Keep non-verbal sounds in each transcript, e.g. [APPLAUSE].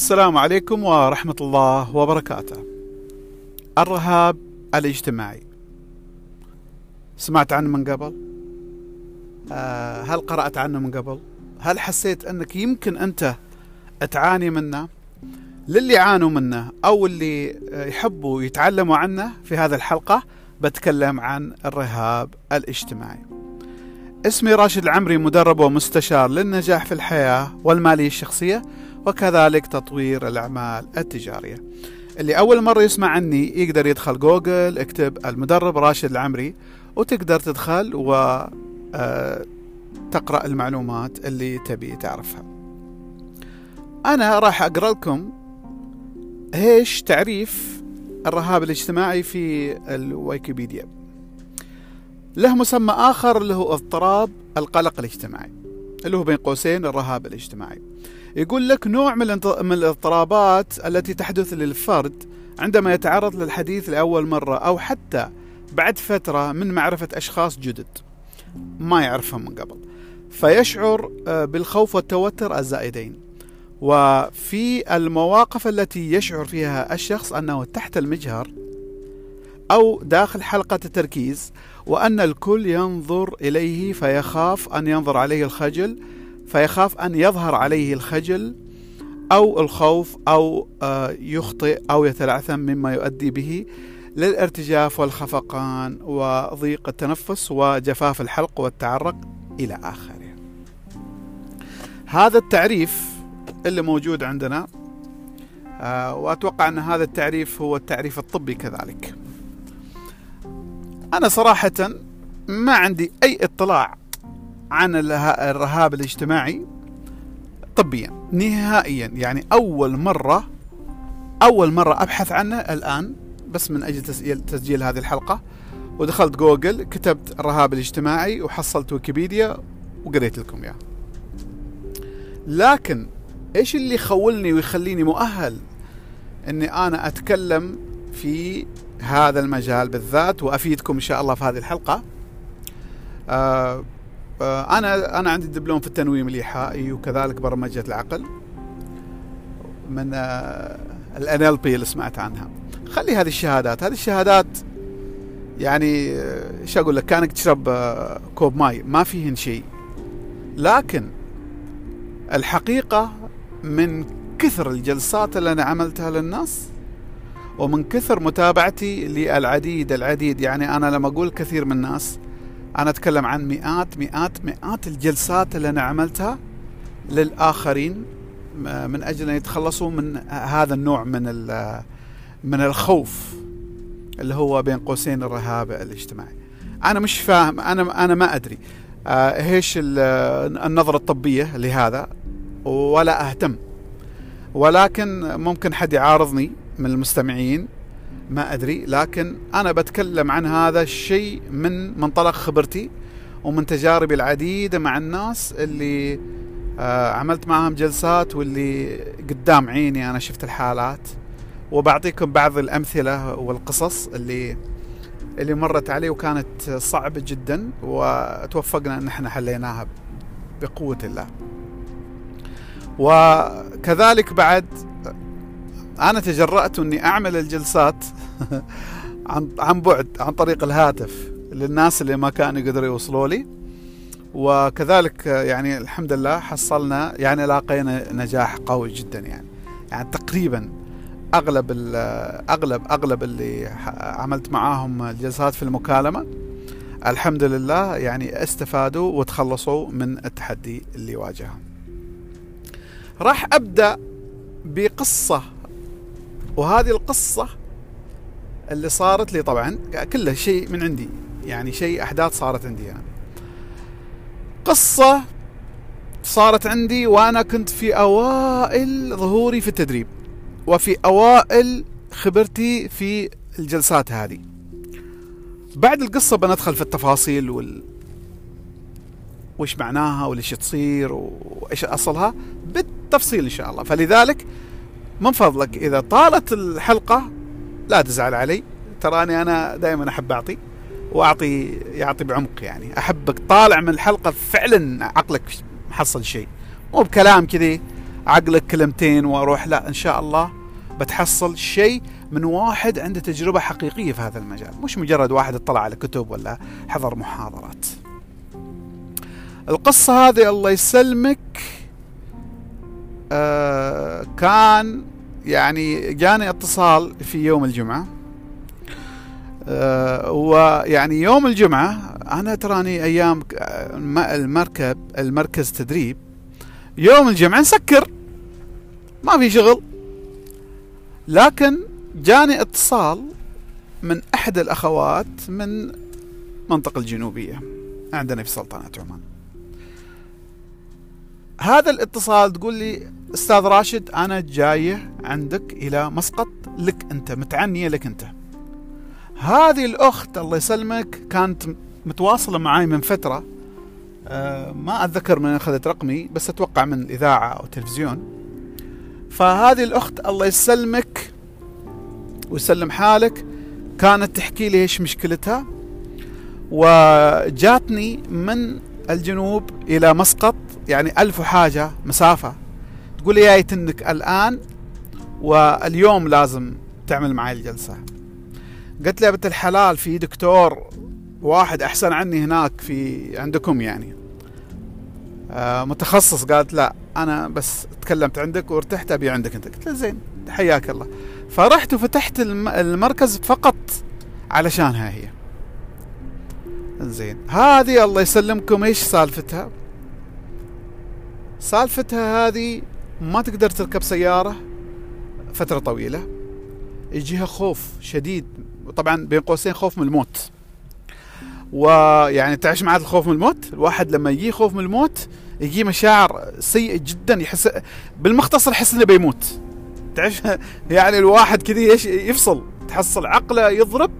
السلام عليكم ورحمة الله وبركاته. الرهاب الاجتماعي. سمعت عنه من قبل؟ آه، هل قرأت عنه من قبل؟ هل حسيت أنك يمكن أنت تعاني منه؟ للي عانوا منه أو اللي يحبوا يتعلموا عنه في هذه الحلقة بتكلم عن الرهاب الاجتماعي. اسمي راشد العمري مدرب ومستشار للنجاح في الحياة والمالية الشخصية وكذلك تطوير الأعمال التجارية. اللي أول مرة يسمع عني يقدر يدخل جوجل اكتب المدرب راشد العمري وتقدر تدخل و آه، تقرأ المعلومات اللي تبي تعرفها. أنا راح أقرأ لكم إيش تعريف الرهاب الاجتماعي في الويكيبيديا. له مسمى آخر اللي هو اضطراب القلق الاجتماعي اللي هو بين قوسين الرهاب الاجتماعي. يقول لك نوع من الاضطرابات التي تحدث للفرد عندما يتعرض للحديث لأول مرة أو حتى بعد فترة من معرفة أشخاص جدد. ما يعرفهم من قبل. فيشعر آه، بالخوف والتوتر الزائدين. وفي المواقف التي يشعر فيها الشخص أنه تحت المجهر أو داخل حلقة التركيز وأن الكل ينظر إليه فيخاف أن ينظر عليه الخجل فيخاف أن يظهر عليه الخجل أو الخوف أو آه، يخطئ أو يتلعثم مما يؤدي به للارتجاف والخفقان وضيق التنفس وجفاف الحلق والتعرق إلى آخره. هذا التعريف اللي موجود عندنا آه، وأتوقع أن هذا التعريف هو التعريف الطبي كذلك. أنا صراحة ما عندي أي اطلاع عن الرهاب الاجتماعي طبيا نهائيا يعني أول مرة أول مرة أبحث عنه الآن بس من أجل تسجيل, تسجيل هذه الحلقة. ودخلت جوجل كتبت الرهاب الاجتماعي وحصلت ويكيبيديا وقريت لكم إياه. لكن إيش اللي يخولني ويخليني مؤهل إني أنا أتكلم في هذا المجال بالذات؟ وأفيدكم إن شاء الله في هذه الحلقة. آه أنا أنا عندي دبلوم في التنويم الإيحائي وكذلك برمجة العقل من آه ال NLP اللي سمعت عنها. خلي هذه الشهادات. هذه الشهادات يعني آه، إيش أقول لك؟ كانك تشرب آه، كوب ماي. ما فيهن شيء. لكن الحقيقة من كثر الجلسات اللي أنا عملتها للناس ومن كثر متابعتي للعديد العديد يعني أنا لما أقول كثير من الناس أنا أتكلم عن مئات مئات مئات الجلسات اللي أنا عملتها للآخرين من أجل أن يتخلصوا من هذا النوع من من الخوف اللي هو بين قوسين الرهاب الاجتماعي. أنا مش فاهم أنا أنا ما أدري آه، إيش النظرة الطبية لهذا ولا أهتم. ولكن ممكن حد يعارضني من المستمعين ما أدري لكن أنا بتكلم عن هذا الشيء من منطلق خبرتي ومن تجاربي العديدة مع الناس اللي آه عملت معهم جلسات واللي قدام عيني أنا شفت الحالات وبعطيكم بعض الأمثلة والقصص اللي اللي مرت علي وكانت صعبة جدا وتوفقنا إن إحنا حليناها بقوة الله. وكذلك بعد أنا تجرأت أني أعمل الجلسات [LAUGHS] عن عن بعد عن طريق الهاتف للناس اللي ما كانوا يقدروا يوصلوا لي. وكذلك يعني الحمد لله حصلنا يعني لاقينا نجاح قوي جدا يعني. يعني تقريبا أغلب أغلب أغلب اللي عملت معاهم الجلسات في المكالمة الحمد لله يعني استفادوا وتخلصوا من التحدي اللي واجههم. راح أبدأ بقصة وهذه القصة اللي صارت لي طبعا كله شيء من عندي يعني شيء أحداث صارت عندي أنا يعني. قصة صارت عندي وأنا كنت في أوائل ظهوري في التدريب وفي أوائل خبرتي في الجلسات هذه. بعد القصة بندخل في التفاصيل وال وش معناها وليش تصير وإيش أصلها؟ بالتفصيل إن شاء الله. فلذلك من فضلك إذا طالت الحلقة لا تزعل علي. تراني أنا دائما أحب أعطي وأعطي يعطي بعمق يعني. أحبك طالع من الحلقة فعلا عقلك محصل شيء. مو بكلام كذي عقلك كلمتين وأروح لا إن شاء الله بتحصل شيء من واحد عنده تجربة حقيقية في هذا المجال. مش مجرد واحد اطلع على كتب ولا حضر محاضرات. القصة هذه الله يسلمك آه كان يعني جاني اتصال في يوم الجمعة. آه ويعني يوم الجمعة أنا تراني أيام المركب المركز تدريب. يوم الجمعة نسكر. ما في شغل. لكن جاني اتصال من أحد الأخوات من المنطقة الجنوبية عندنا في سلطنة عمان. هذا الاتصال تقول لي أستاذ راشد أنا جاية عندك إلى مسقط. لك أنت متعنية لك أنت. هذه الأخت الله يسلمك كانت متواصلة معي من فترة. أه ما أتذكر من أخذت رقمي بس أتوقع من الإذاعة أو التلفزيون. فهذه الأخت الله يسلمك ويسلم حالك. كانت تحكي لي إيش مشكلتها. وجاتني من الجنوب إلى مسقط يعني ألف وحاجة مسافة. تقول لي جايت انك الآن واليوم لازم تعمل معي الجلسة. قلت لي يا بنت الحلال في دكتور واحد أحسن عني هناك في عندكم يعني. آه متخصص قالت لا أنا بس تكلمت عندك وارتحت أبي عندك أنت. قلت له زين حياك الله. فرحت وفتحت المركز فقط علشانها هي. زين هذه الله يسلمكم. إيش سالفتها؟ سالفتها هذه ما تقدر تركب سيارة فترة طويلة. يجيها خوف شديد. طبعا بين قوسين خوف من الموت. ويعني تعيش معاه الخوف من الموت؟ الواحد لما يجي خوف من الموت يجي مشاعر سيئة جدا. يحس بالمختصر يحس إنه بيموت. تعيش [LAUGHS] يعني الواحد كذا يفصل؟ تحصل عقله يضرب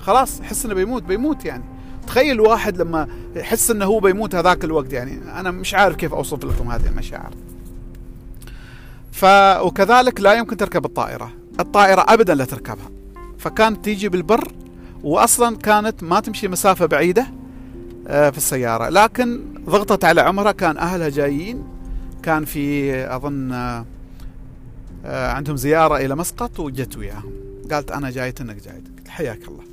خلاص يحس إنه بيموت بيموت يعني. تخيل الواحد لما يحس إنه هو بيموت هذاك الوقت يعني. أنا مش عارف كيف أوصف لكم هذه المشاعر. ف وكذلك لا يمكن تركب الطائرة. الطائرة ابدا لا تركبها. فكانت تيجي بالبر واصلا كانت ما تمشي مسافة بعيدة آه، في السيارة. لكن ضغطت على عمرها كان أهلها جايين. كان في أظن آه، عندهم زيارة إلى مسقط وجت وياهم. قالت أنا جايت إنك جايت. حياك الله.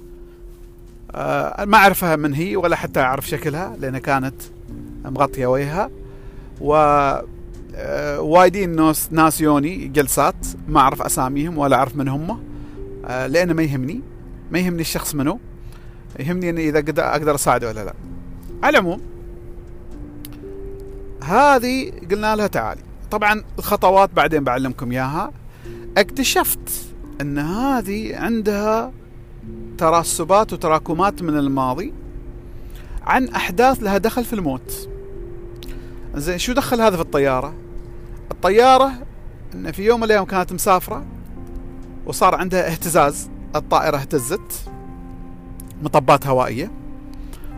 آه، ما أعرفها من هي ولا حتى أعرف شكلها لأن كانت مغطية وجهها. و وايدين ناس ناس يوني جلسات ما أعرف أساميهم ولا أعرف من هم. لأنه ما يهمني. ما يهمني الشخص منو. يهمني إني إذا أقدر أساعده ولا لا. على العموم هذه قلنا لها تعالي. طبعا الخطوات بعدين بعلمكم إياها. اكتشفت إن هذه عندها ترسبات وتراكمات من الماضي عن أحداث لها دخل في الموت. زين شو دخل هذا في الطيارة؟ الطيارة إن في يوم من الأيام كانت مسافرة وصار عندها اهتزاز الطائرة اهتزت مطبات هوائية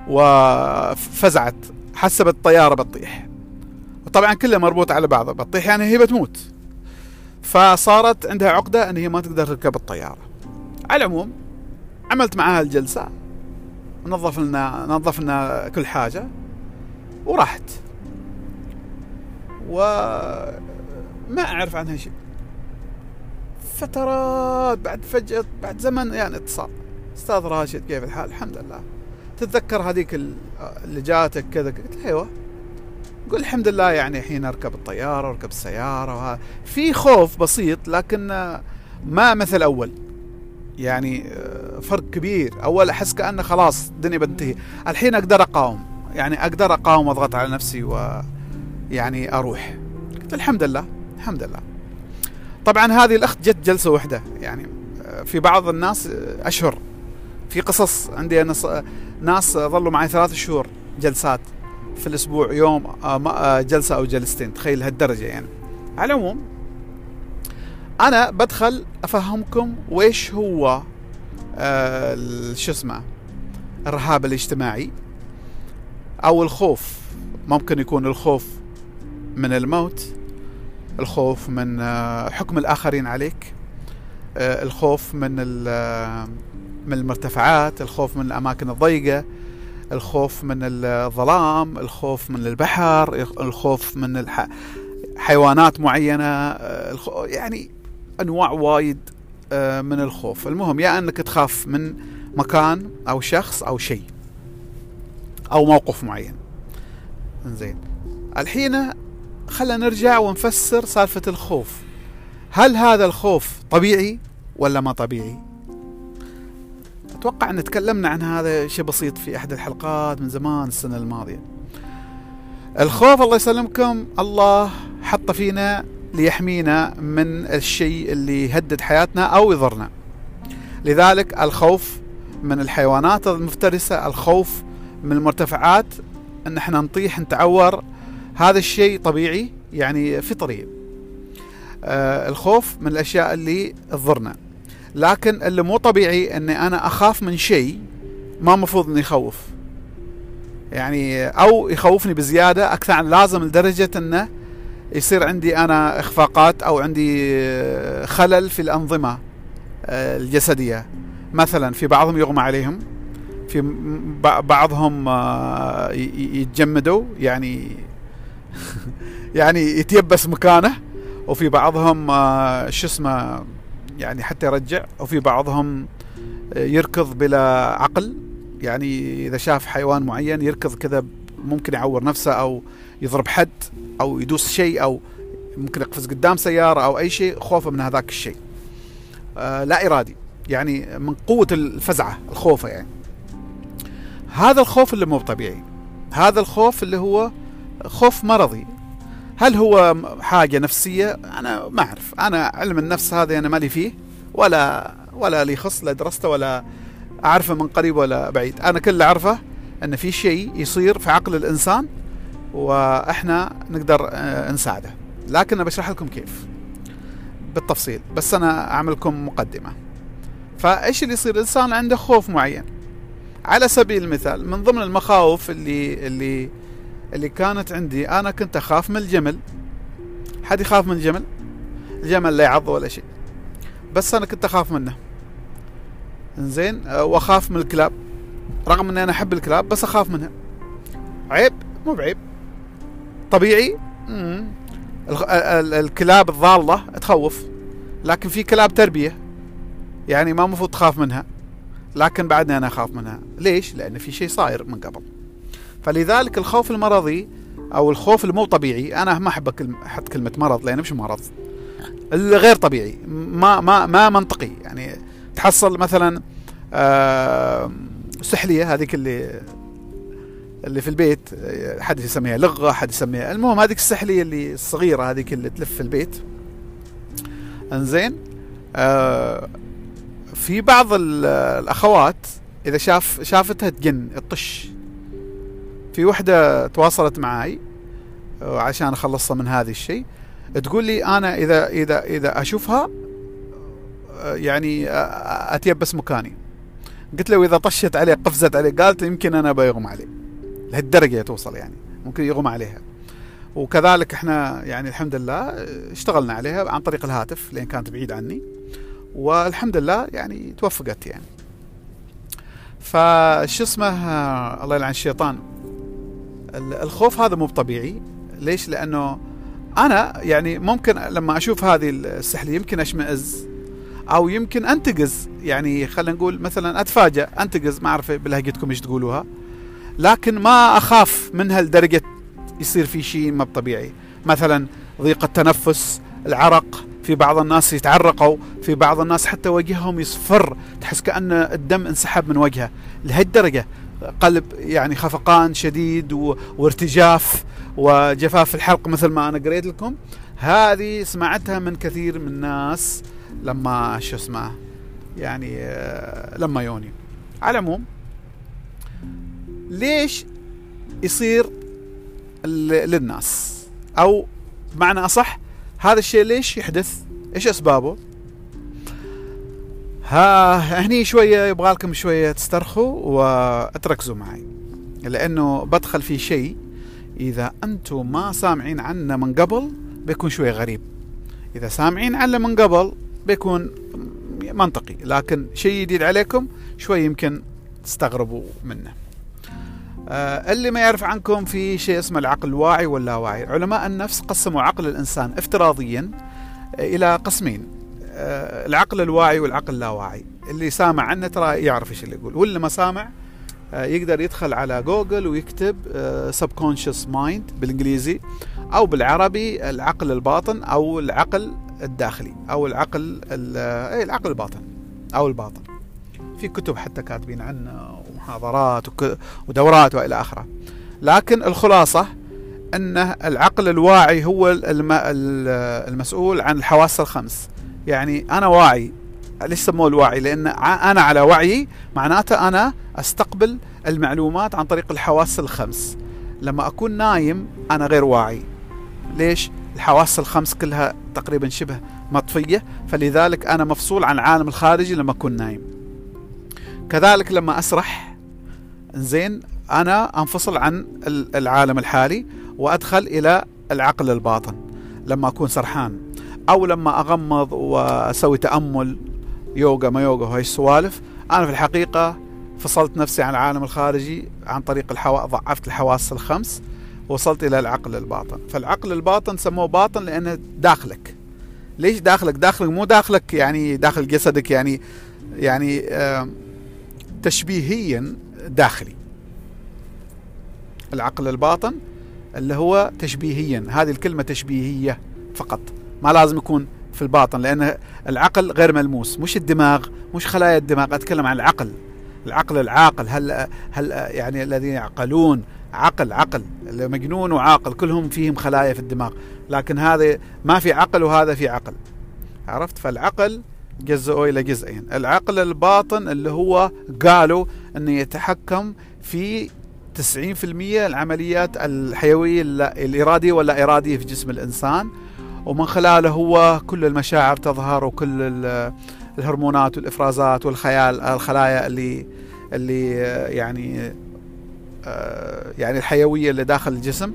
وفزعت حسبت الطيارة بتطيح. وطبعا كله مربوط على بعضه بتطيح يعني هي بتموت. فصارت عندها عقدة إن هي ما تقدر تركب الطيارة. على العموم عملت معاها الجلسة نظف لنا كل حاجة وراحت. وما أعرف عنها شيء. فترات بعد فجأة بعد زمن يعني اتصال. أستاذ راشد كيف الحال؟ الحمد لله. تتذكر هذيك اللي جاتك كذا؟ قلت له أيوه. قول الحمد لله يعني الحين أركب الطيارة واركب السيارة وهذا في خوف بسيط لكن ما مثل أول. يعني آه، فرق كبير. أول أحس كأنه خلاص الدنيا بتنتهي. الحين أقدر أقاوم. يعني أقدر أقاوم واضغط على نفسي ويعني أروح. قلت الحمد لله الحمد لله. طبعا هذه الأخت جت جلسة واحدة يعني آه، في بعض الناس آه، أشهر. في قصص عندي ناس ناس ظلوا معي ثلاث شهور جلسات في الأسبوع يوم آه، جلسة أو جلستين تخيل هالدرجة يعني. على العموم أنا بدخل أفهمكم ويش هو شو اسمه الرهاب الاجتماعي أو الخوف. ممكن يكون الخوف من الموت الخوف من آه، حكم الآخرين عليك آه، الخوف من من المرتفعات الخوف من الأماكن الضيقة الخوف من الظلام الخوف من البحر الخوف من الح... حيوانات معينة آه، يعني أنواع وايد آه، من الخوف. المهم يا أنك تخاف من مكان أو شخص أو شيء أو موقف معين. زين الحين خلينا نرجع ونفسر سالفة الخوف. هل هذا الخوف طبيعي ولا ما طبيعي؟ أتوقع أن تكلمنا عن هذا شيء بسيط في أحد الحلقات من زمان السنة الماضية. الخوف الله يسلمكم الله حط فينا ليحمينا من الشيء اللي يهدد حياتنا أو يضرنا. لذلك الخوف من الحيوانات المفترسة الخوف من المرتفعات إن إحنا نطيح نتعور هذا الشيء طبيعي يعني فطري. آه الخوف من الأشياء اللي تضرنا. لكن اللي مو طبيعي إني أنا أخاف من شيء ما مفروض إني يخوف يعني أو يخوفني بزيادة أكثر عن لازم لدرجة إنه يصير عندي أنا إخفاقات أو عندي خلل في الأنظمة آه، الجسدية. مثلا في بعضهم يغمى عليهم في بعضهم آه، يتجمدوا يعني [LAUGHS] يعني يتيبس مكانه وفي بعضهم آه، شو اسمه يعني حتى يرجع وفي بعضهم يركض بلا عقل. يعني إذا شاف حيوان معين يركض كذا ممكن يعور نفسه أو يضرب حد أو يدوس شيء أو ممكن يقفز قدام سيارة أو أي شيء خوفه من هذاك الشيء. آه لا إرادي. يعني من قوة الفزعة الخوفه يعني. هذا الخوف اللي مو طبيعي. هذا الخوف اللي هو خوف مرضي. هل هو حاجة نفسية؟ أنا ما أعرف. أنا علم النفس هذا أنا مالي فيه ولا ولا لي خص لا درسته ولا أعرفه من قريب ولا بعيد. أنا كل اللي أعرفه إن في شيء يصير في عقل الإنسان وإحنا نقدر آه، نساعده. لكن بشرح لكم كيف. بالتفصيل. بس أنا اعمل لكم مقدمة. فإيش اللي يصير؟ الإنسان عنده خوف معين. على سبيل المثال من ضمن المخاوف اللي اللي اللي كانت عندي. أنا كنت أخاف من الجمل. حد يخاف من الجمل؟ الجمل لا يعض ولا شيء. بس أنا كنت أخاف منه. زين آه، وأخاف من الكلاب. رغم إني أنا أحب الكلاب بس أخاف منها. عيب؟ مو بعيب. طبيعي؟ مم. الكلاب الضالة تخوف. لكن في كلاب تربية. يعني ما المفروض تخاف منها. لكن بعدني أنا أخاف منها. ليش؟ لأن في شيء صاير من قبل. فلذلك الخوف المرضي أو الخوف المو طبيعي أنا ما أحب أحط كلمة مرض لأنه مش مرض. الغير طبيعي ما ما ما منطقي. يعني تحصل مثلا آه سحلية هذيك اللي اللي في البيت حد يسميها لغة حد يسميها المهم هذيك السحلية اللي الصغيرة هذيك اللي تلف في البيت. إنزين آه في بعض الأخوات إذا شاف شافتها تجن تطش. في وحدة تواصلت معي عشان أخلصها من هذا الشيء. تقول لي أنا إذا إذا إذا أشوفها يعني اتيبس مكاني. قلت له إذا طشت عليه قفزت عليه قالت يمكن أنا بيغم عليه. لهالدرجة توصل يعني ممكن يغم عليها. وكذلك إحنا يعني الحمد لله اشتغلنا عليها عن طريق الهاتف لأن كانت بعيد عني. والحمد لله يعني توفقت يعني. فشو اسمه الله يلعن الشيطان. الخوف هذا مو طبيعي ليش؟ لأنه أنا يعني ممكن لما أشوف هذه السحلية يمكن أشمئز أو يمكن أنتقز. يعني خلينا نقول مثلا اتفاجئ أنتقز ما أعرف بلهجتكم إيش تقولوها. لكن ما أخاف منها لدرجه يصير في شيء ما طبيعي مثلا ضيق التنفس العرق. في بعض الناس يتعرقوا في بعض الناس حتى وجههم يصفر. تحس كأن الدم انسحب من وجهه. لهالدرجة قلب يعني خفقان شديد وارتجاف وجفاف الحلق مثل ما أنا قريت لكم. هذه سمعتها من كثير من الناس لما شو اسمه يعني آه، لما يوني على العموم ليش يصير للناس؟ أو بمعنى أصح هذا الشيء ليش يحدث؟ إيش أسبابه؟ ها هني شوية يبغى لكم شوية تسترخوا وتركزوا معي لأنه بدخل في شيء إذا أنتم ما سامعين عنه من قبل بيكون شوية غريب. إذا سامعين عنه من قبل بيكون منطقي لكن شيء جديد عليكم شوي يمكن تستغربوا منه. آه اللي ما يعرف عنكم في شيء اسمه العقل الواعي واللاواعي علماء النفس قسموا عقل الإنسان افتراضيا إلى قسمين. العقل الواعي والعقل اللاواعي. اللي سامع عنه ترى يعرف إيش اللي يقول. واللي ما سامع آه يقدر يدخل على جوجل ويكتب آه mind بالإنجليزي أو بالعربي العقل الباطن أو العقل الداخلي أو العقل اي العقل الباطن أو الباطن. في كتب حتى كاتبين عنه ومحاضرات ودورات وإلى آخره. لكن الخلاصة ان العقل الواعي هو المسؤول عن الحواس الخمس. يعني أنا واعي ليش سموه الواعي لأن أنا على وعي معناته أنا أستقبل المعلومات عن طريق الحواس الخمس. لما أكون نايم أنا غير واعي. ليش؟ الحواس الخمس كلها تقريبا شبه مطفية فلذلك أنا مفصول عن العالم الخارجي لما أكون نايم. كذلك لما أسرح زين أنا أنفصل عن العالم الحالي وأدخل إلى العقل الباطن. لما أكون سرحان أو لما أغمض وأسوي تأمل يوغا ما يوغا وهي السوالف أنا في الحقيقة فصلت نفسي عن العالم الخارجي عن طريق الحوا... ضعفت الحواس الخمس وصلت إلى العقل الباطن. فالعقل الباطن سموه باطن لأنه داخلك. ليش داخلك؟ داخلك مو داخلك يعني داخل جسدك يعني يعني تشبيهيا داخلي. العقل الباطن اللي هو تشبيهيا هذه الكلمة تشبيهية فقط. ما لازم يكون في الباطن لأن العقل غير ملموس مش الدماغ مش خلايا الدماغ أتكلم عن العقل. العقل العاقل هل هل يعني الذين يعقلون؟ عقل عقل مجنون وعاقل كلهم فيهم خلايا في الدماغ لكن هذا ما في عقل وهذا في عقل. عرفت؟ فالعقل جزئوا إلى جزئين. العقل الباطن اللي هو قالوا أنه يتحكم في 90% العمليات الحيوية الإرادية ولا إرادية في جسم الإنسان ومن خلاله هو كل المشاعر تظهر وكل الهرمونات والإفرازات والخيال الخلايا اللي اللي يعني يعني الحيوية اللي داخل الجسم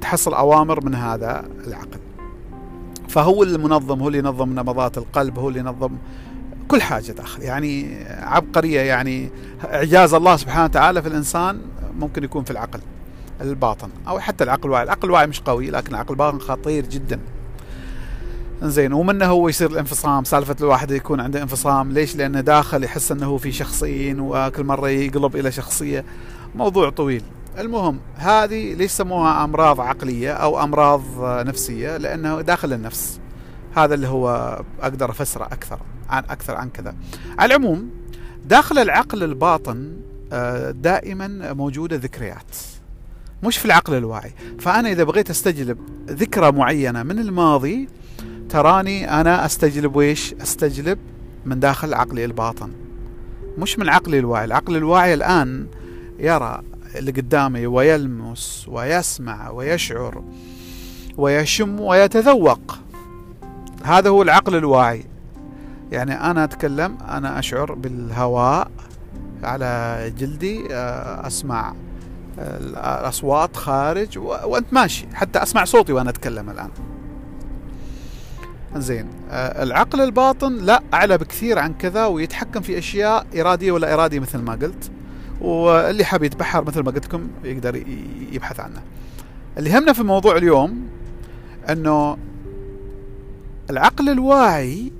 تحصل أوامر من هذا العقل. فهو المنظم هو اللي ينظم نبضات القلب هو اللي ينظم كل حاجة داخل. يعني عبقرية يعني إعجاز الله سبحانه وتعالى في الإنسان ممكن يكون في العقل الباطن أو حتى العقل الواعي. العقل الواعي مش قوي لكن العقل الباطن خطير جدا. زين ومنه هو يصير الانفصام سالفة الواحد يكون عنده انفصام ليش؟ لأنه داخل يحس أنه في شخصيين وكل مرة يقلب إلى شخصية. موضوع طويل. المهم هذه ليش سموها أمراض عقلية أو أمراض نفسية؟ لأنه داخل النفس. هذا اللي هو أقدر أفسره أكثر عن أكثر عن كذا. على العموم داخل العقل الباطن دائما موجودة ذكريات. مش في العقل الواعي. فأنا إذا بغيت أستجلب ذكرى معينة من الماضي تراني أنا أستجلب ويش أستجلب من داخل عقلي الباطن. مش من عقلي الواعي. العقل الواعي الآن يرى اللي قدامي ويلمس ويسمع ويشعر ويشم ويتذوق. هذا هو العقل الواعي. يعني أنا أتكلم أنا أشعر بالهواء على جلدي أسمع الأصوات خارج وأنت ماشي. حتى أسمع صوتي وأنا أتكلم الآن. زين. العقل الباطن لا أعلى بكثير عن كذا ويتحكم في أشياء إرادية ولا إرادية مثل ما قلت. واللي حاب يتبحر مثل ما قلت لكم يقدر يبحث عنه. اللي همنا في موضوع اليوم إنه العقل الواعي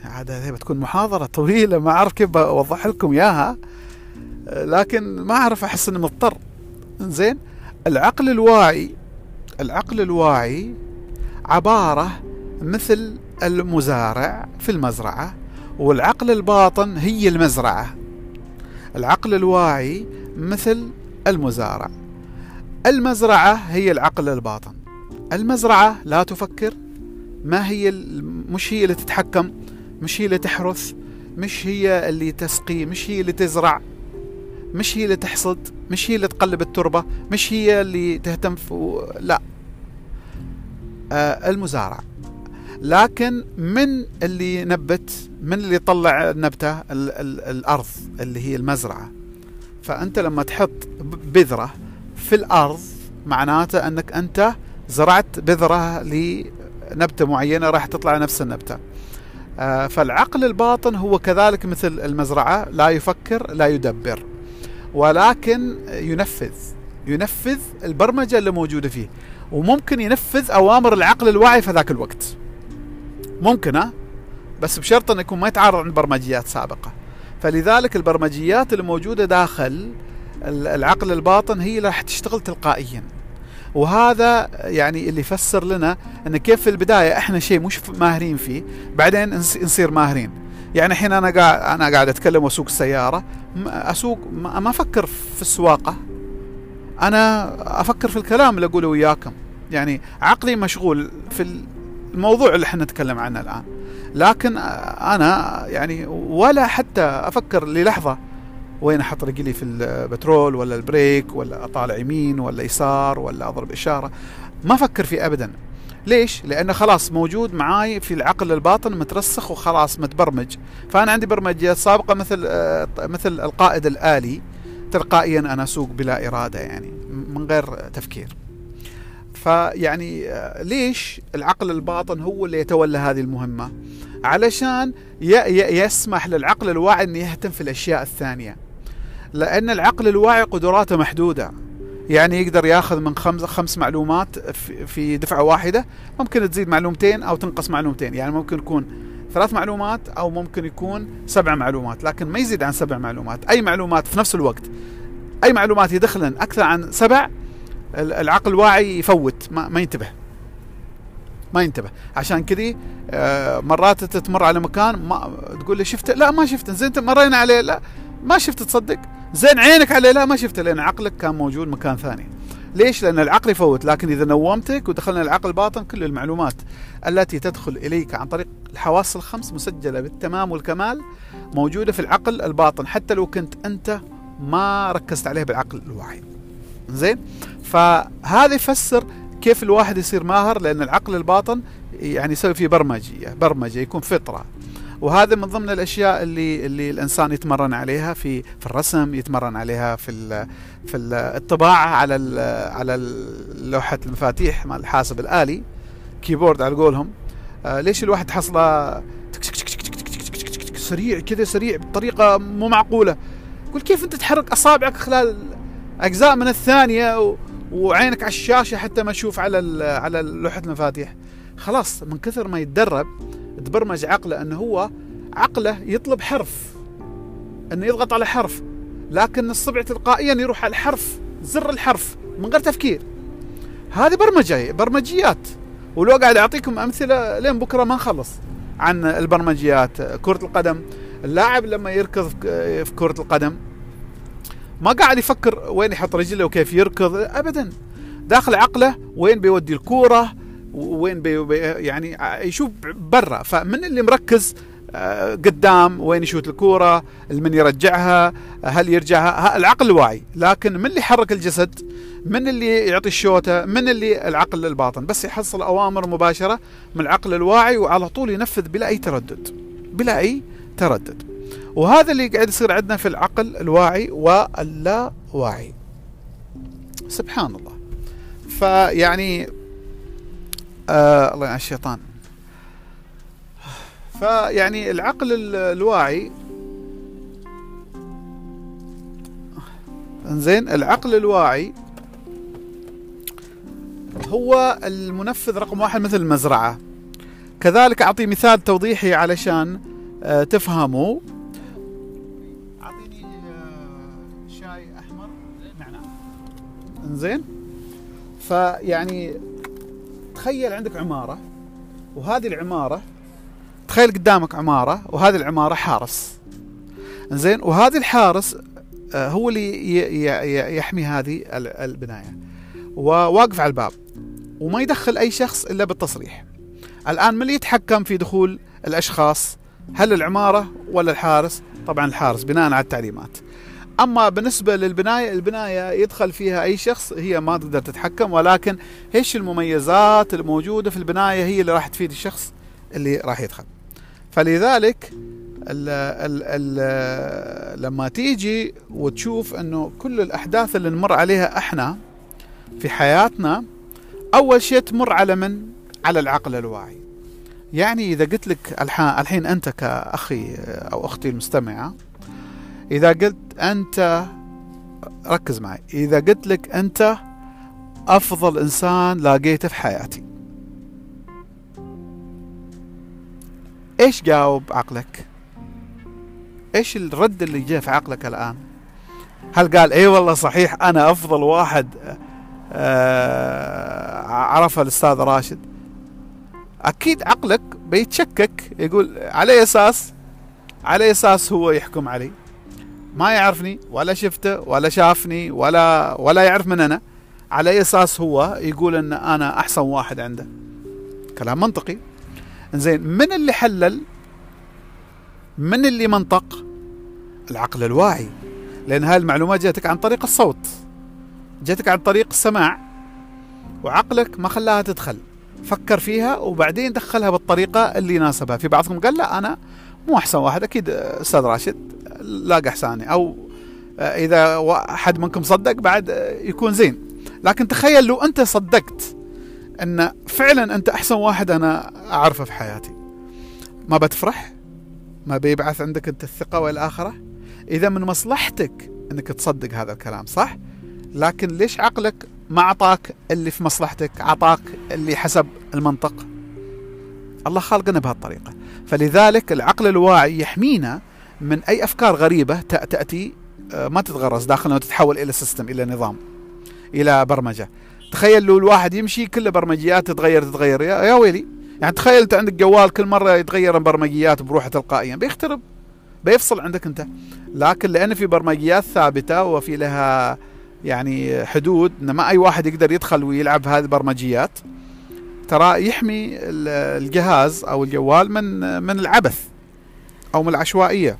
هذا بتكون محاضرة طويلة ما أعرف كيف أوضح لكم إياها لكن ما أعرف أحس إني مضطر. زين العقل الواعي العقل الواعي عبارة مثل المزارع في المزرعة والعقل الباطن هي المزرعة. العقل الواعي مثل المزارع. المزرعة هي العقل الباطن. المزرعة لا تفكر. ما هي مش هي اللي تتحكم مش هي اللي تحرث مش هي اللي تسقي مش هي اللي تزرع مش هي اللي تحصد مش هي اللي تقلب التربة مش هي اللي تهتم في لا. آه المزارع. لكن من اللي ينبت من اللي يطلع النبتة ال ال الأرض اللي هي المزرعة. فأنت لما تحط بذرة في الأرض معناته أنك أنت زرعت بذرة لنبتة معينة راح تطلع نفس النبتة. آه فالعقل الباطن هو كذلك مثل المزرعة لا يفكر لا يدبر ولكن ينفذ ينفذ البرمجة اللي موجودة فيه وممكن ينفذ أوامر العقل الواعي في ذاك الوقت. ممكن ها؟ بس بشرط أن يكون ما يتعارض عن برمجيات سابقة. فلذلك البرمجيات الموجودة داخل العقل الباطن هي راح تشتغل تلقائيا. وهذا يعني اللي يفسر لنا إن كيف في البداية إحنا شيء مش ماهرين فيه بعدين نصير ماهرين. يعني الحين أنا قاعد أنا قاعد أتكلم وأسوق السيارة أسوق ما أفكر في السواقة. أنا أفكر في الكلام اللي أقوله وياكم. يعني عقلي مشغول في الموضوع اللي إحنا نتكلم عنه الآن. لكن أنا يعني ولا حتى أفكر للحظة وين أحط رجلي في البترول ولا البريك ولا أطالع يمين ولا يسار ولا أضرب إشارة. ما أفكر فيه ابدا. ليش؟ لأنه خلاص موجود معاي في العقل الباطن مترسخ وخلاص متبرمج. فأنا عندي برمجيات سابقة مثل مثل القائد الآلي تلقائيا أنا أسوق بلا إرادة يعني من غير تفكير. فيعني آه، ليش العقل الباطن هو اللي يتولى هذه المهمة؟ علشان يسمح للعقل الواعي إنه يهتم في الأشياء الثانية. لأن العقل الواعي قدراته محدودة. يعني يقدر ياخذ من خمس خمس معلومات في دفعة واحدة ممكن تزيد معلومتين أو تنقص معلومتين. يعني ممكن يكون ثلاث معلومات أو ممكن يكون سبع معلومات لكن ما يزيد عن سبع معلومات. أي معلومات في نفس الوقت أي معلومات يدخلن أكثر عن سبع العقل الواعي يفوت ما, ما ينتبه. ما ينتبه. عشان كذي آه، مرات تمر على مكان ما تقول لي شفته؟ لا ما شفته. زين أنت مرينا عليه؟ لا. ما شفت تصدق؟ زين عينك عليه؟ لا ما شفته لأن عقلك كان موجود مكان ثاني. ليش؟ لأن العقل يفوت. لكن إذا نومتك ودخلنا العقل الباطن كل المعلومات التي تدخل إليك عن طريق الحواس الخمس مسجلة بالتمام والكمال موجودة في العقل الباطن. حتى لو كنت أنت ما ركزت عليه بالعقل الواعي. زين؟ فهذا يفسر كيف الواحد يصير ماهر لأن العقل الباطن يعني يسوي فيه برمجية برمجة يكون فطرة. وهذا من ضمن الأشياء اللي اللي الإنسان يتمرن عليها في في الرسم يتمرن عليها في في الطباعة على على لوحة المفاتيح مال الحاسب الآلي كيبورد على قولهم. آه ليش الواحد حصله سريع كذا سريع بطريقة مو معقولة؟ قول كيف أنت تحرك أصابعك خلال أجزاء من الثانية وعينك على الشاشة حتى ما تشوف على على لوحة المفاتيح. خلاص من كثر ما يتدرب تبرمج عقله إنه هو عقله يطلب حرف. إنه يضغط على حرف. لكن الصبع تلقائيا يروح على الحرف زر الحرف من غير تفكير. هذه برمجة برمجيات. ولو قاعد أعطيكم أمثلة لين بكرة ما نخلص عن البرمجيات. كرة القدم اللاعب لما يركض في كرة القدم ما قاعد يفكر وين يحط رجله وكيف يركض ابدا. داخل عقله وين بيودي الكورة وين بي يعني يشوف برا. فمن اللي مركز آه، قدام وين يشوت الكورة من يرجعها هل يرجعها العقل الواعي لكن من اللي يحرك الجسد؟ من اللي يعطي الشوتة من اللي العقل الباطن. بس يحصل أوامر مباشرة من العقل الواعي وعلى طول ينفذ بلا أي تردد. بلا أي تردد. وهذا اللي قاعد يصير عندنا في العقل الواعي واللا واعي سبحان الله. فيعني آه الله يعين الشيطان. فيعني العقل الواعي انزين العقل الواعي هو المنفذ رقم واحد مثل المزرعة. كذلك أعطي مثال توضيحي علشان آه تفهموا. إنزين. فيعني تخيل عندك عمارة وهذه العمارة تخيل قدامك عمارة وهذه العمارة حارس. زين وهذا الحارس آه، هو اللي يحمي هذه البناية. وواقف على الباب وما يدخل أي شخص إلا بالتصريح. الآن من اللي يتحكم في دخول الأشخاص؟ هل العمارة ولا الحارس؟ طبعا الحارس بناء على التعليمات. أما بالنسبة للبناية البناية يدخل فيها أي شخص هي ما تقدر تتحكم ولكن إيش المميزات الموجودة في البناية هي اللي راح تفيد الشخص اللي راح يدخل. فلذلك ال ال ال لما تيجي وتشوف إنه كل الأحداث اللي نمر عليها إحنا في حياتنا أول شيء تمر على من؟ على العقل الواعي. يعني إذا قلت لك الحين أنت كأخي أو أختي المستمعة إذا قلت أنت ركز معي. إذا قلت لك أنت أفضل إنسان لاقيته في حياتي. إيش جاوب عقلك؟ إيش الرد اللي جاء في عقلك الآن؟ هل قال اي والله صحيح أنا أفضل واحد آه عرفها الأستاذ راشد. أكيد عقلك بيتشكك يقول على أساس على أساس هو يحكم علي. ما يعرفني ولا شفته ولا شافني ولا ولا يعرف من أنا. على أساس هو يقول إن أنا أحسن واحد عنده. كلام منطقي. زين من اللي حلل؟ من اللي منطق؟ العقل الواعي. لأن هاي المعلومات جاتك عن طريق الصوت. جاتك عن طريق السماع. وعقلك ما خلاها تدخل. فكر فيها وبعدين دخلها بالطريقة اللي يناسبها. في بعضهم قال لا أنا مو أحسن واحد. أكيد أستاذ راشد. لاقى أحساني أو إذا أحد منكم صدق بعد يكون زين. لكن تخيل لو أنت صدقت أن فعلا أنت أحسن واحد أنا أعرفه في حياتي. ما بتفرح؟ ما بيبعث عندك أنت الثقة والآخرة؟ إذا من مصلحتك أنك تصدق هذا الكلام صح؟ لكن ليش عقلك ما أعطاك اللي في مصلحتك؟ أعطاك اللي حسب المنطق. الله خالقنا بهالطريقة. فلذلك العقل الواعي يحمينا من أي أفكار غريبة تأتي ما تتغرس داخلنا وتتحول إلى سيستم إلى نظام إلى برمجة. تخيل لو الواحد يمشي كله برمجيات تتغير تتغير. يا ويلي. يعني تخيل أنت عندك جوال كل مرة يتغير برمجيات بروحه تلقائيا. بيخترب بيفصل عندك أنت. لكن لأن في برمجيات ثابتة وفي لها يعني حدود إن ما أي واحد يقدر يدخل ويلعب هذه البرمجيات ترى يحمي الجهاز أو الجوال من من العبث أو من العشوائية.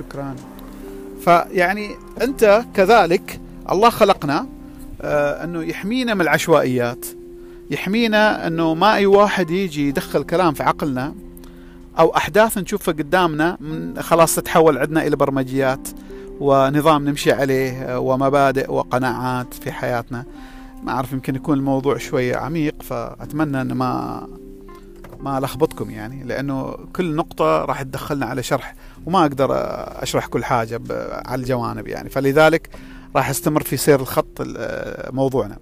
شكرا. فيعني أنت كذلك الله خلقنا آه أنه يحمينا من العشوائيات يحمينا أنه ما أي واحد يجي يدخل كلام في عقلنا أو أحداث نشوفها قدامنا خلاص تتحول عندنا إلى برمجيات ونظام نمشي عليه ومبادئ وقناعات في حياتنا. ما أعرف يمكن يكون الموضوع شوية عميق فأتمنى أن ما ما لخبطكم يعني لأنه كل نقطة راح تدخلنا على شرح وما أقدر أشرح كل حاجة على الجوانب يعني. فلذلك راح استمر في سير الخط موضوعنا.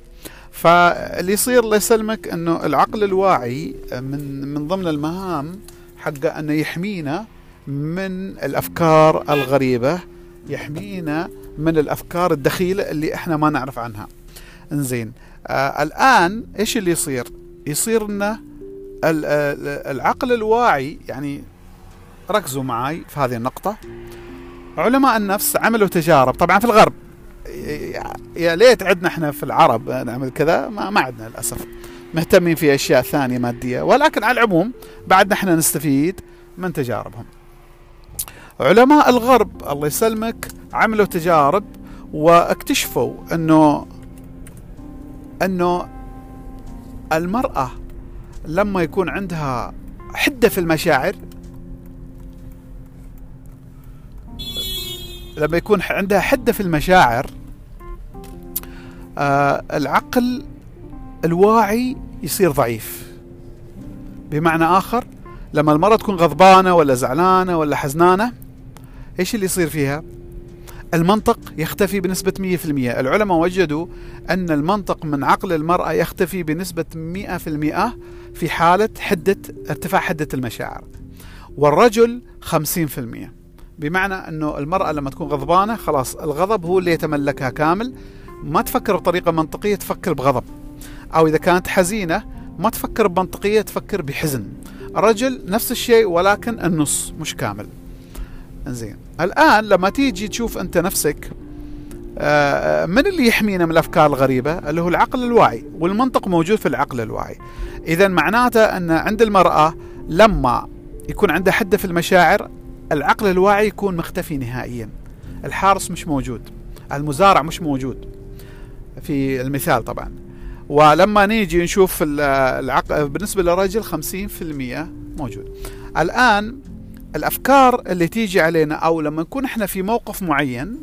فاللي يصير الله يسلمك إنه العقل الواعي من من ضمن المهام حقه إنه يحمينا من الأفكار الغريبة يحمينا من الأفكار الدخيلة اللي إحنا ما نعرف عنها. إنزين آه الآن إيش اللي يصير؟ يصير إنه العقل الواعي يعني ركزوا معي في هذه النقطة. علماء النفس عملوا تجارب. طبعا في الغرب يا ليت عندنا إحنا في العرب نعمل كذا ما, ما عندنا للأسف. مهتمين في أشياء ثانية مادية. ولكن على العموم بعد إحنا نستفيد من تجاربهم. علماء الغرب الله يسلمك عملوا تجارب واكتشفوا انه إنه المرأة لما يكون عندها حدة في المشاعر لما يكون عندها حدة في المشاعر آه العقل الواعي يصير ضعيف بمعنى آخر لما المرأة تكون غضبانة ولا زعلانة ولا حزنانة إيش اللي يصير فيها؟ المنطق يختفي بنسبة 100% العلماء وجدوا أن المنطق من عقل المرأة يختفي بنسبة 100% في حالة حدة ارتفاع حدة المشاعر. والرجل 50% بمعنى أنه المرأة لما تكون غضبانة خلاص الغضب هو اللي يتملكها كامل. ما تفكر بطريقة منطقية تفكر بغضب. أو إذا كانت حزينة ما تفكر بمنطقية تفكر بحزن. الرجل نفس الشيء ولكن النص مش كامل. زين. الآن لما تيجي تشوف أنت نفسك من اللي يحمينا من الأفكار الغريبة؟ اللي هو العقل الواعي والمنطق موجود في العقل الواعي. اذا معناته أن عند المرأة لما يكون عندها حده في المشاعر العقل الواعي يكون مختفي نهائيا. الحارس مش موجود المزارع مش موجود. في المثال طبعا. ولما نيجي نشوف العقل بالنسبة للرجل 50% موجود. الآن الأفكار اللي تيجي علينا أو لما نكون إحنا في موقف معين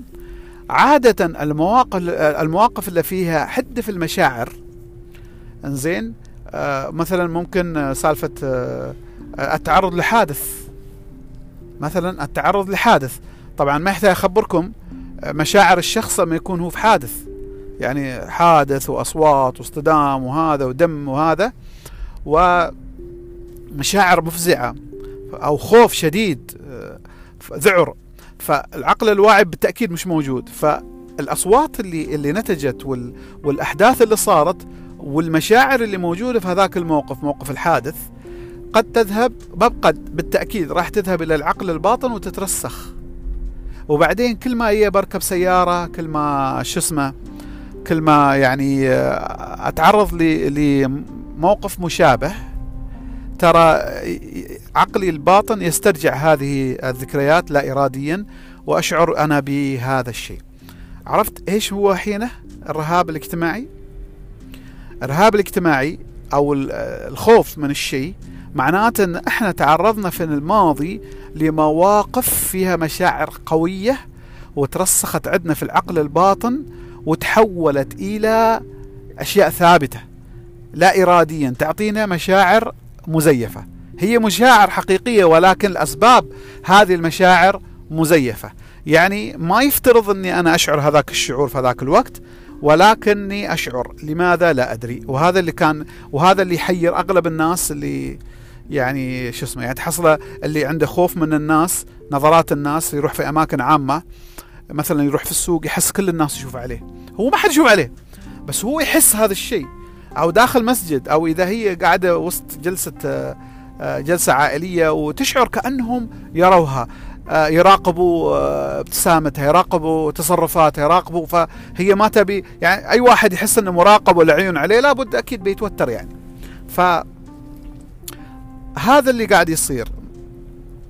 عادة المواقف المواقف اللي فيها حدة في المشاعر إنزين آه مثلا ممكن سالفة آه التعرض لحادث. مثلا التعرض لحادث. طبعا ما يحتاج أخبركم مشاعر الشخص لما يكون هو في حادث. يعني حادث وأصوات واصطدام وهذا ودم وهذا ومشاعر مفزعة. أو خوف شديد ذعر. فالعقل الواعي بالتأكيد مش موجود. فالأصوات اللي اللي نتجت وال والأحداث اللي صارت والمشاعر اللي موجودة في هذاك الموقف موقف الحادث قد تذهب قد بالتأكيد راح تذهب إلى العقل الباطن وتترسخ. وبعدين كل ما هي بركب سيارة كل ما شو اسمه كل ما يعني أتعرض لموقف مشابه ترى عقلي الباطن يسترجع هذه الذكريات لا اراديا وأشعر أنا بهذا الشيء. عرفت إيش هو حينه الرهاب الاجتماعي؟ الرهاب الاجتماعي أو الخوف من الشيء معناته إن إحنا تعرضنا في الماضي لمواقف فيها مشاعر قوية وترسخت عندنا في العقل الباطن وتحولت إلى أشياء ثابتة لا اراديا تعطينا مشاعر مزيفة. هي مشاعر حقيقية ولكن الأسباب هذه المشاعر مزيفة. يعني ما يفترض إني أنا أشعر هذاك الشعور في هذاك الوقت ولكني أشعر. لماذا؟ لا أدري. وهذا اللي كان وهذا اللي يحير أغلب الناس اللي يعني شو اسمه يعني تحصله اللي عنده خوف من الناس نظرات الناس يروح في أماكن عامة. مثلا يروح في السوق يحس كل الناس يشوف عليه. هو ما حد يشوف عليه بس هو يحس هذا الشيء. أو داخل مسجد أو إذا هي قاعدة وسط جلسة جلسة عائلية وتشعر كأنهم يروها يراقبوا ابتسامتها يراقبوا تصرفاتها يراقبوا فهي ما تبي يعني أي واحد يحس إنه مراقب ولا عيون عليه لابد أكيد بيتوتر يعني. ف هذا اللي قاعد يصير.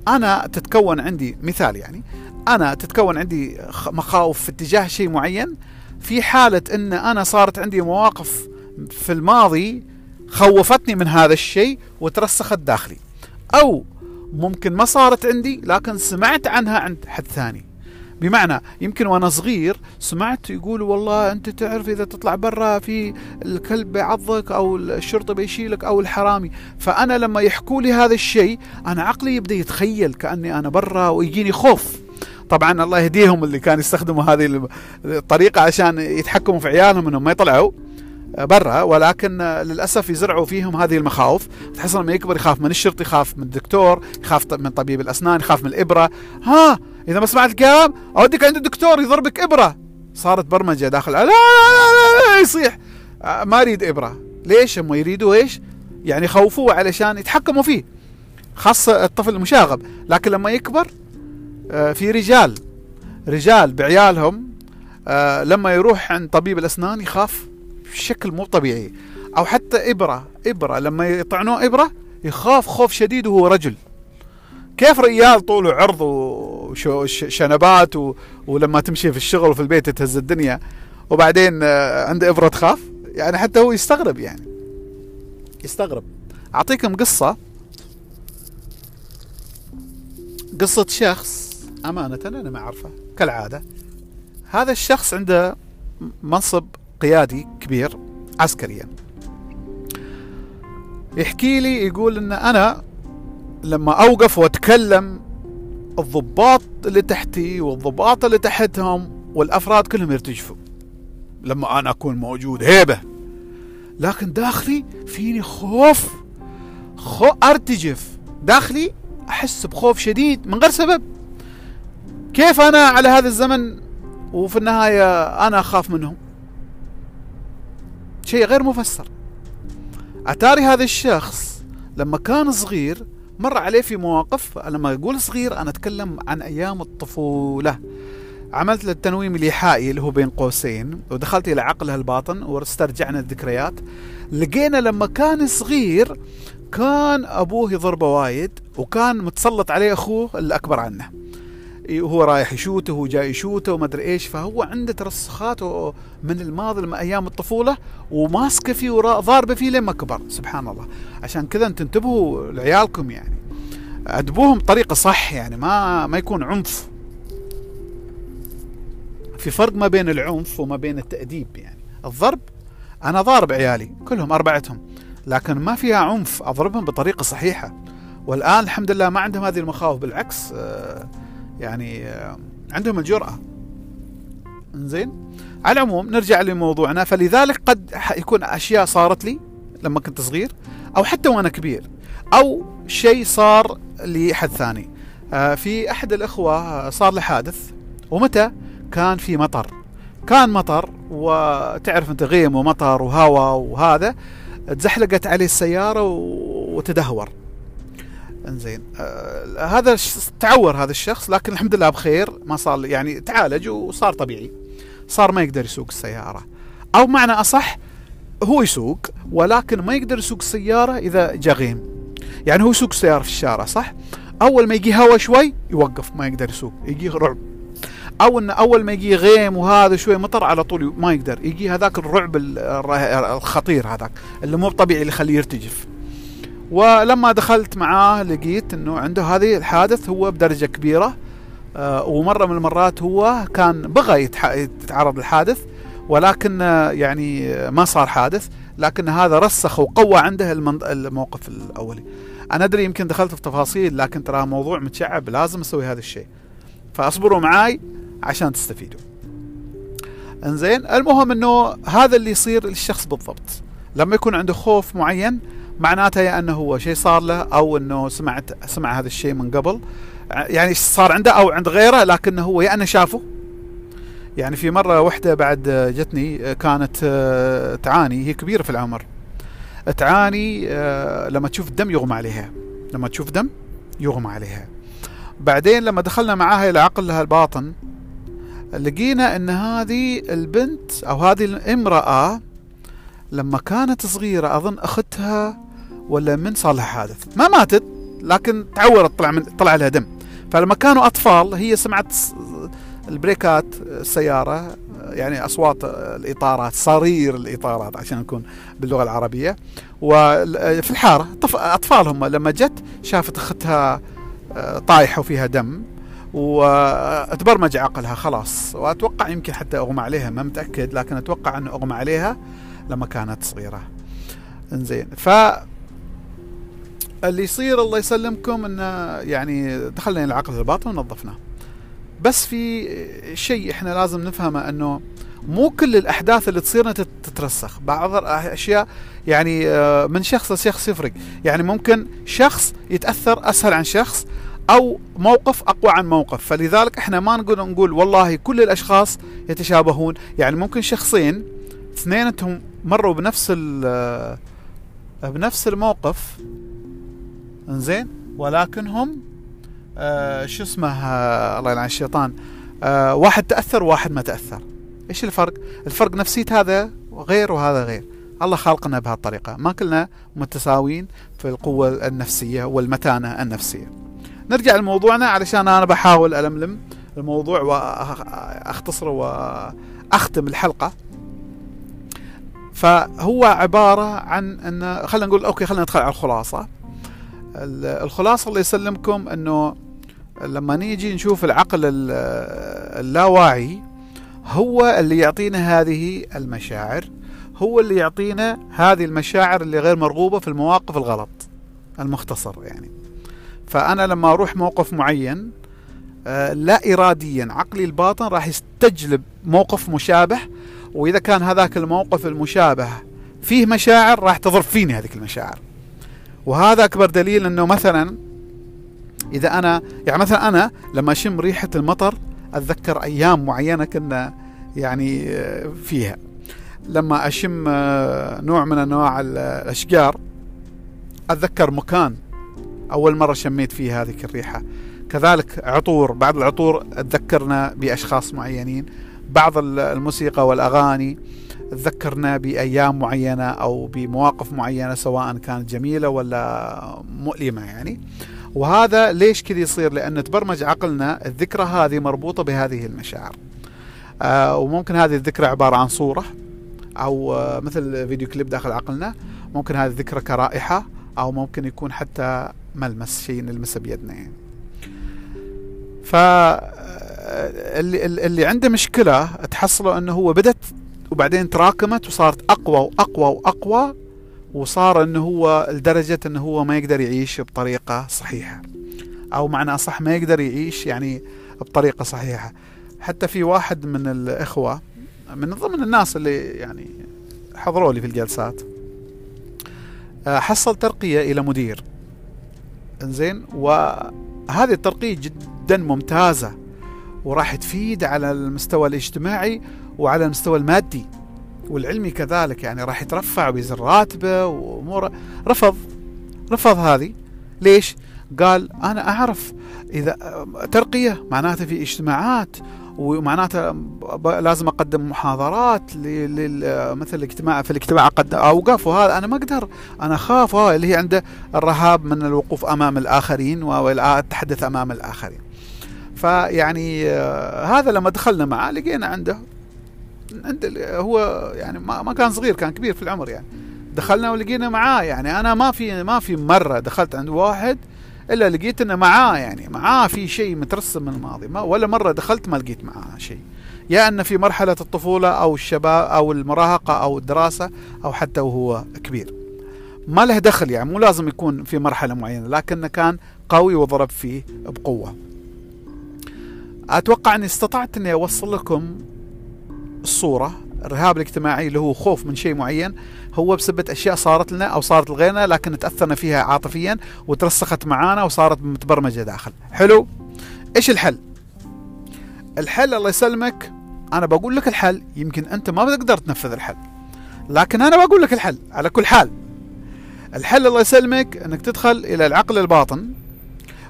أنا تتكون عندي مثال يعني أنا تتكون عندي مخاوف في اتجاه شيء معين في حالة إن أنا صارت عندي مواقف في الماضي خوفتني من هذا الشيء وترسخت داخلي. أو ممكن ما صارت عندي لكن سمعت عنها عند حد ثاني. بمعنى يمكن وأنا صغير سمعت يقولوا والله أنت تعرف إذا تطلع برا في الكلب بيعضك أو الشرطة بيشيلك أو الحرامي. فأنا لما يحكوا لي هذا الشيء أنا عقلي يبدأ يتخيل كأني أنا برا ويجيني خوف. طبعا الله يهديهم اللي كانوا يستخدموا هذه الطريقة عشان يتحكموا في عيالهم إنهم ما يطلعوا. برا ولكن للأسف يزرعوا فيهم هذه المخاوف. تحس لما يكبر يخاف من الشرطي يخاف من الدكتور يخاف من طبيب الأسنان يخاف من الإبرة. ها! إذا ما سمعت الكلام أوديك عند الدكتور يضربك إبرة. صارت برمجة داخل. لا لا لا, لا يصيح. ما يريد إبرة. ليش هم يريدوا إيش؟ يعني يخوفوه علشان يتحكموا فيه. خاصه الطفل المشاغب. لكن لما يكبر في رجال. رجال بعيالهم لما يروح عند طبيب الأسنان يخاف. بشكل مو طبيعي. أو حتى إبرة إبرة لما يطعنوه إبرة يخاف خوف شديد وهو رجل. كيف ريال طوله عرض وشنبات و... ولما تمشي في الشغل وفي البيت تهز الدنيا وبعدين عنده إبرة تخاف؟ يعني حتى هو يستغرب يعني. يستغرب. أعطيكم قصة. قصة شخص أمانة أنا ما أعرفه كالعادة. هذا الشخص عنده منصب قيادي كبير عسكريا. يحكي لي يقول إن أنا لما أوقف وأتكلم الضباط اللي تحتي والضباط اللي تحتهم والأفراد كلهم يرتجفوا. لما أنا أكون موجود هيبة. لكن داخلي فيني خوف خو أرتجف. داخلي أحس بخوف شديد. من غير سبب. كيف أنا على هذا الزمن؟ وفي النهاية أنا أخاف منهم. شيء غير مفسر. أتاري هذا الشخص لما كان صغير مر عليه في مواقف لما أقول صغير أنا أتكلم عن أيام الطفولة. عملت له التنويم الإيحائي اللي هو بين قوسين ودخلت إلى عقله الباطن واسترجعنا الذكريات. لقينا لما كان صغير كان أبوه يضربه وايد وكان متسلط عليه أخوه الأكبر عنه. هو رايح يشوته وهو جاي يشوته وما أدري إيش فهو عنده ترسخات من الماضي من أيام الطفولة وماسكه فيه وضاربه فيه لما كبر سبحان الله. عشان كذا أنتم انتبهوا لعيالكم يعني. أدبوهم بطريقه صح يعني ما ما يكون عنف. في فرق ما بين العنف وما بين التأديب يعني. الضرب أنا ضارب عيالي كلهم أربعتهم لكن ما فيها عنف أضربهم بطريقة صحيحة. والآن الحمد لله ما عندهم هذه المخاوف بالعكس يعني عندهم الجرأة. زين على العموم نرجع لموضوعنا. فلذلك قد يكون أشياء صارت لي لما كنت صغير أو حتى وأنا كبير أو شيء صار لحد ثاني. آه، في أحد الأخوة صار له حادث ومتى؟ كان في مطر. كان مطر وتعرف أنت غيم ومطر وهواء وهذا تزحلقت عليه السيارة وتدهور. انزين. آه هذا تعور هذا الشخص لكن الحمد لله بخير ما صار يعني تعالج وصار طبيعي. صار ما يقدر يسوق السيارة. أو معنى أصح هو يسوق ولكن ما يقدر يسوق السيارة إذا جاء غيم. يعني هو يسوق السيارة في الشارع صح؟ أول ما يجي هوا شوي يوقف ما يقدر يسوق يجي رعب. أو انه أول ما يجي غيم وهذا شوي مطر على طول ما يقدر. يجي هذاك الرعب الخطير هذاك اللي مو طبيعي اللي يخليه يرتجف. ولما دخلت معاه لقيت إنه عنده هذه الحادث هو بدرجة كبيرة آه، ومرة من المرات هو كان بغى يتعرض للحادث ولكن يعني ما صار حادث لكن هذا رسخ وقوى عنده الموقف الأولي. أنا أدري يمكن دخلت في تفاصيل لكن ترى موضوع متشعب لازم أسوي هذا الشيء. فاصبروا معاي عشان تستفيدوا. إنزين المهم إنه هذا اللي يصير للشخص بالضبط. لما يكون عنده خوف معين معناته يا أنه هو شيء صار له أو أنه سمعت سمع هذا الشيء من قبل. يعني صار عنده أو عند غيره لكنه هو يا أنه شافه. يعني في مرة وحدة بعد جتني كانت آه، تعاني. هي كبيرة في العمر. تعاني آه، لما تشوف الدم يغمى عليها. لما تشوف دم يغمى عليها. بعدين لما دخلنا معاها إلى عقلها الباطن لقينا إن هذه البنت أو هذه الامرأة لما كانت صغيرة أظن أختها ولا من صار لها حادث ما ماتت لكن تعورت طلع من طلع لها دم. فلما كانوا أطفال هي سمعت البريكات السيارة يعني أصوات الإطارات صرير الإطارات عشان نكون باللغة العربية. وفي الحارة أطفالهم لما جت شافت أختها آه، طايحة وفيها دم وتبرمج عقلها خلاص. وأتوقع يمكن حتى أغمى عليها ما متأكد لكن أتوقع انه أغمى عليها لما كانت صغيرة. إنزين ف اللي يصير الله يسلمكم انه يعني دخلنا العقل الباطن ونظفناه. بس في شيء إحنا لازم نفهمه إنه مو كل الأحداث اللي تصير تترسخ. بعض الأشياء يعني آه، من شخص لشخص يفرق. يعني ممكن شخص يتأثر أسهل عن شخص أو موقف أقوى عن موقف. فلذلك إحنا ما نقول نقول والله كل الأشخاص يتشابهون. يعني ممكن شخصين اثنينتهم مروا بنفس بنفس الموقف انزين؟ ولكنهم آه شو اسمه آه الله يلعن الشيطان آه واحد تأثر وواحد ما تأثر. إيش الفرق؟ الفرق نفسية هذا غير وهذا غير. الله خالقنا بهالطريقة. ما كلنا متساويين في القوة النفسية والمتانة النفسية. نرجع لموضوعنا علشان أنا بحاول ألملم الموضوع وأختصره وأختم الحلقة. فهو عبارة عن إن خلينا نقول أوكي خلينا ندخل على الخلاصة. الخلاصة الله يسلمكم إنه لما نيجي نشوف العقل اللاواعي هو اللي يعطينا هذه المشاعر هو اللي يعطينا هذه المشاعر اللي غير مرغوبة في المواقف الغلط المختصر يعني. فأنا لما أروح موقف معين آه، لا إراديا عقلي الباطن راح يستجلب موقف مشابه وإذا كان هذاك الموقف المشابه فيه مشاعر راح تضرب فيني هذيك المشاعر. وهذا أكبر دليل أنه مثلا إذا أنا يعني مثلا أنا لما أشم ريحة المطر أتذكر أيام معينة كنا يعني آه، فيها. لما أشم آه، نوع من أنواع الأشجار أتذكر مكان أول مرة شميت فيه هذه الريحة. كذلك عطور بعض العطور تذكرنا بأشخاص معينين. بعض الموسيقى والأغاني تذكرنا بأيام معينة أو بمواقف معينة سواء كانت جميلة ولا مؤلمة يعني. وهذا ليش كذا يصير؟ لأن تبرمج عقلنا الذكرى هذه مربوطة بهذه المشاعر. آه وممكن هذه الذكرى عبارة عن صورة أو آه مثل فيديو كليب داخل عقلنا. ممكن هذه الذكرى كرائحة أو ممكن يكون حتى ملمس شيء نلمسه بيدنا يعني. ف اللي, اللي عنده مشكلة تحصله إنه هو بدت وبعدين تراكمت وصارت أقوى وأقوى وأقوى وصار إنه هو لدرجة إنه هو ما يقدر يعيش بطريقة صحيحة. أو معنى أصح ما يقدر يعيش يعني بطريقة صحيحة. حتى في واحد من الإخوة من ضمن الناس اللي يعني حضروا لي في الجلسات آه، حصل ترقية إلى مدير. زين وهذه الترقية جدا ممتازة. وراح تفيد على المستوى الاجتماعي وعلى المستوى المادي. والعلمي كذلك يعني راح يترفع ويزر راتبه واموره رفض. رفض هذه. ليش؟ قال أنا أعرف إذا ترقية معناته في اجتماعات ومعناته لازم أقدم محاضرات مثل الاجتماع في الاجتماع اقدم أوقف وهذا أنا ما أقدر. أنا أخاف. اللي هي عنده الرهاب من الوقوف أمام الآخرين والتحدث أمام الآخرين. فيعني آه، هذا لما دخلنا معه لقينا عنده عند هو يعني ما كان صغير كان كبير في العمر يعني. دخلنا ولقينا معاه يعني. أنا ما في ما في مرة دخلت عند واحد إلا لقيت إنه معاه يعني معاه في شيء مترسم من الماضي. ما ولا مرة دخلت ما لقيت معاه شيء. يا انه في مرحلة الطفولة أو الشباب أو المراهقة أو الدراسة أو حتى وهو كبير. ما له دخل يعني مو لازم يكون في مرحلة معينة لكنه كان قوي وضرب فيه بقوة. أتوقع أني استطعت أني أوصل لكم الصورة الرهاب الاجتماعي اللي هو خوف من شيء معين. هو بسبب أشياء صارت لنا أو صارت لغيرنا لكن تأثرنا فيها عاطفيا وترسخت معانا وصارت متبرمجة داخل. حلو؟ إيش الحل؟ الحل الله يسلمك أنا بقول لك الحل. يمكن أنت ما بتقدر تنفذ الحل لكن أنا بقول لك الحل على كل حال. الحل الله يسلمك إنك تدخل إلى العقل الباطن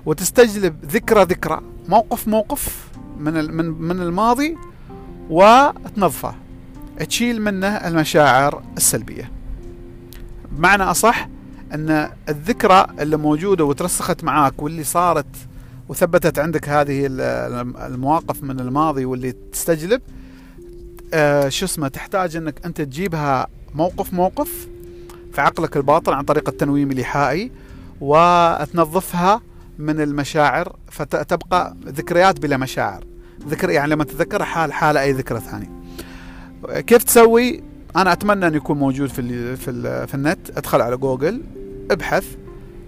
وتستجلب ذكرى ذكرى. موقف موقف من من من الماضي وتنظفه. تشيل منه المشاعر السلبية. بمعنى أصح أن الذكرى اللي موجودة وترسخت معاك واللي صارت وثبتت عندك هذه المواقف من الماضي واللي تستجلب آه شو اسمه تحتاج أنك أنت تجيبها موقف موقف في عقلك الباطن عن طريق التنويم الإيحائي وتنظفها من المشاعر فتبقى ذكريات بلا مشاعر. ذكر يعني لما تتذكر حال حال أي ذكرى ثانية. كيف تسوي؟ أنا أتمنى أن يكون موجود في في, في النت. أدخل على جوجل ابحث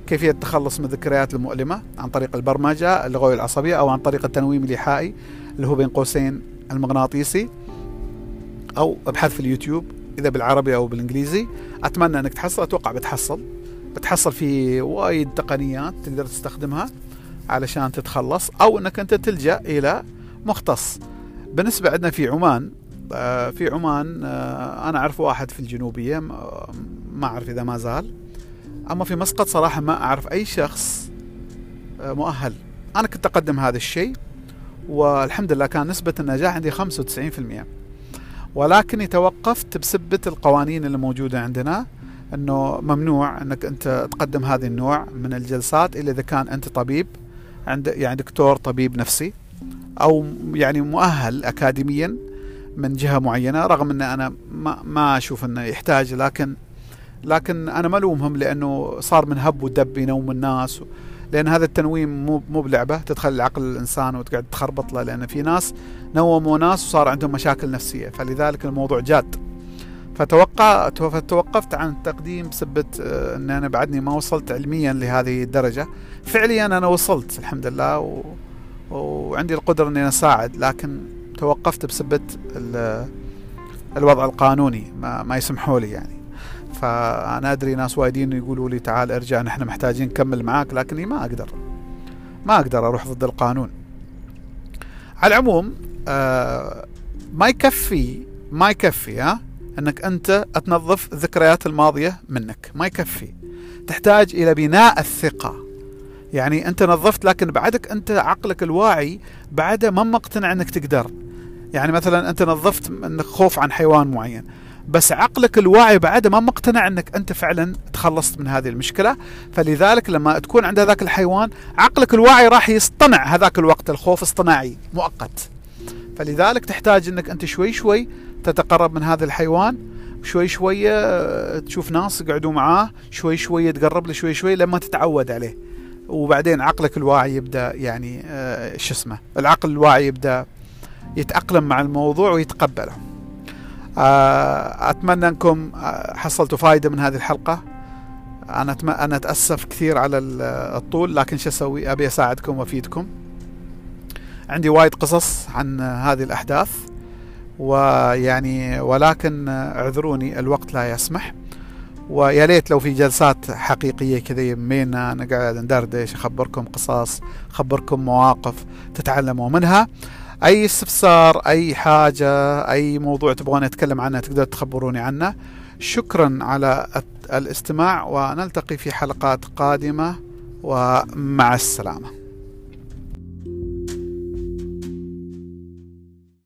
كيفية التخلص من الذكريات المؤلمة عن طريق البرمجة اللغوية العصبية أو عن طريق التنويم الإيحائي اللي هو بين قوسين المغناطيسي. أو ابحث في اليوتيوب إذا بالعربي أو بالإنجليزي. أتمنى أنك تحصل أتوقع بتحصل. بتحصل في وايد تقنيات تقدر تستخدمها علشان تتخلص أو أنك أنت تلجأ إلى مختص. بالنسبة عندنا في عمان آه، في عمان آه، أنا أعرف واحد في الجنوبية ما أعرف إذا ما زال. أما في مسقط صراحة ما أعرف أي شخص آه، مؤهل. أنا كنت أقدم هذا الشيء والحمد لله كان نسبة النجاح عندي 95% ولكني توقفت بسبة القوانين اللي موجودة عندنا. إنه ممنوع إنك أنت تقدم هذا النوع من الجلسات إلا إذا كان أنت طبيب عند يعني دكتور طبيب نفسي أو يعني مؤهل اكاديميا من جهة معينة رغم إن أنا ما ما أشوف إنه يحتاج لكن لكن أنا ملومهم لأنه صار من هب ودب ينوم الناس لأن هذا التنويم مو مو بلعبة تدخل عقل الإنسان وتقعد تخربط له لأن في ناس نوموا ناس وصار عندهم مشاكل نفسية فلذلك الموضوع جاد. فتوقع فتوقفت عن التقديم بسبة آه، إن أنا بعدني ما وصلت علميا لهذه الدرجة. فعليا أنا وصلت الحمد لله و... وعندي القدرة إني أساعد لكن توقفت بسبة الوضع القانوني ما, ما يسمحوا لي يعني. فأنا أدري ناس وايدين يقولوا لي تعال ارجع نحن محتاجين نكمل معاك لكني ما أقدر. ما أقدر أروح ضد القانون. على العموم آه ما يكفي ما يكفي ها؟ أنك أنت تنظف الذكريات الماضية منك. ما يكفي. تحتاج إلى بناء الثقة. يعني أنت نظفت لكن بعدك أنت عقلك الواعي بعده ما مقتنع أنك تقدر. يعني مثلا أنت نظفت أنك خوف عن حيوان معين بس عقلك الواعي بعده ما مقتنع أنك أنت فعلا تخلصت من هذه المشكلة. فلذلك لما تكون عند هذاك الحيوان عقلك الواعي راح يصطنع هذاك الوقت. الخوف اصطناعي مؤقت. فلذلك تحتاج أنك أنت شوي شوي تتقرب من هذا الحيوان شوي شوية آه، تشوف ناس يقعدوا معاه شوي شوية تقرب له شوي شوي لما تتعود عليه. وبعدين عقلك الواعي يبدأ يعني آه، شو اسمه العقل الواعي يبدأ يتأقلم مع الموضوع ويتقبله. آه، أتمنى أنكم حصلتوا فائدة من هذه الحلقة. أنا أتم... أنا أتأسف كثير على الطول لكن شو أسوي؟ أبي أساعدكم وأفيدكم. عندي وايد قصص عن هذه الأحداث. ويعني ولكن اعذروني الوقت لا يسمح. ويا ليت لو في جلسات حقيقية كذا يمينا نقعد ندردش أخبركم قصص أخبركم مواقف تتعلموا منها. أي استفسار أي حاجة أي موضوع تبغون نتكلم عنه تقدروا تخبروني عنه. شكرا على الاستماع ونلتقي في حلقات قادمة ومع السلامة.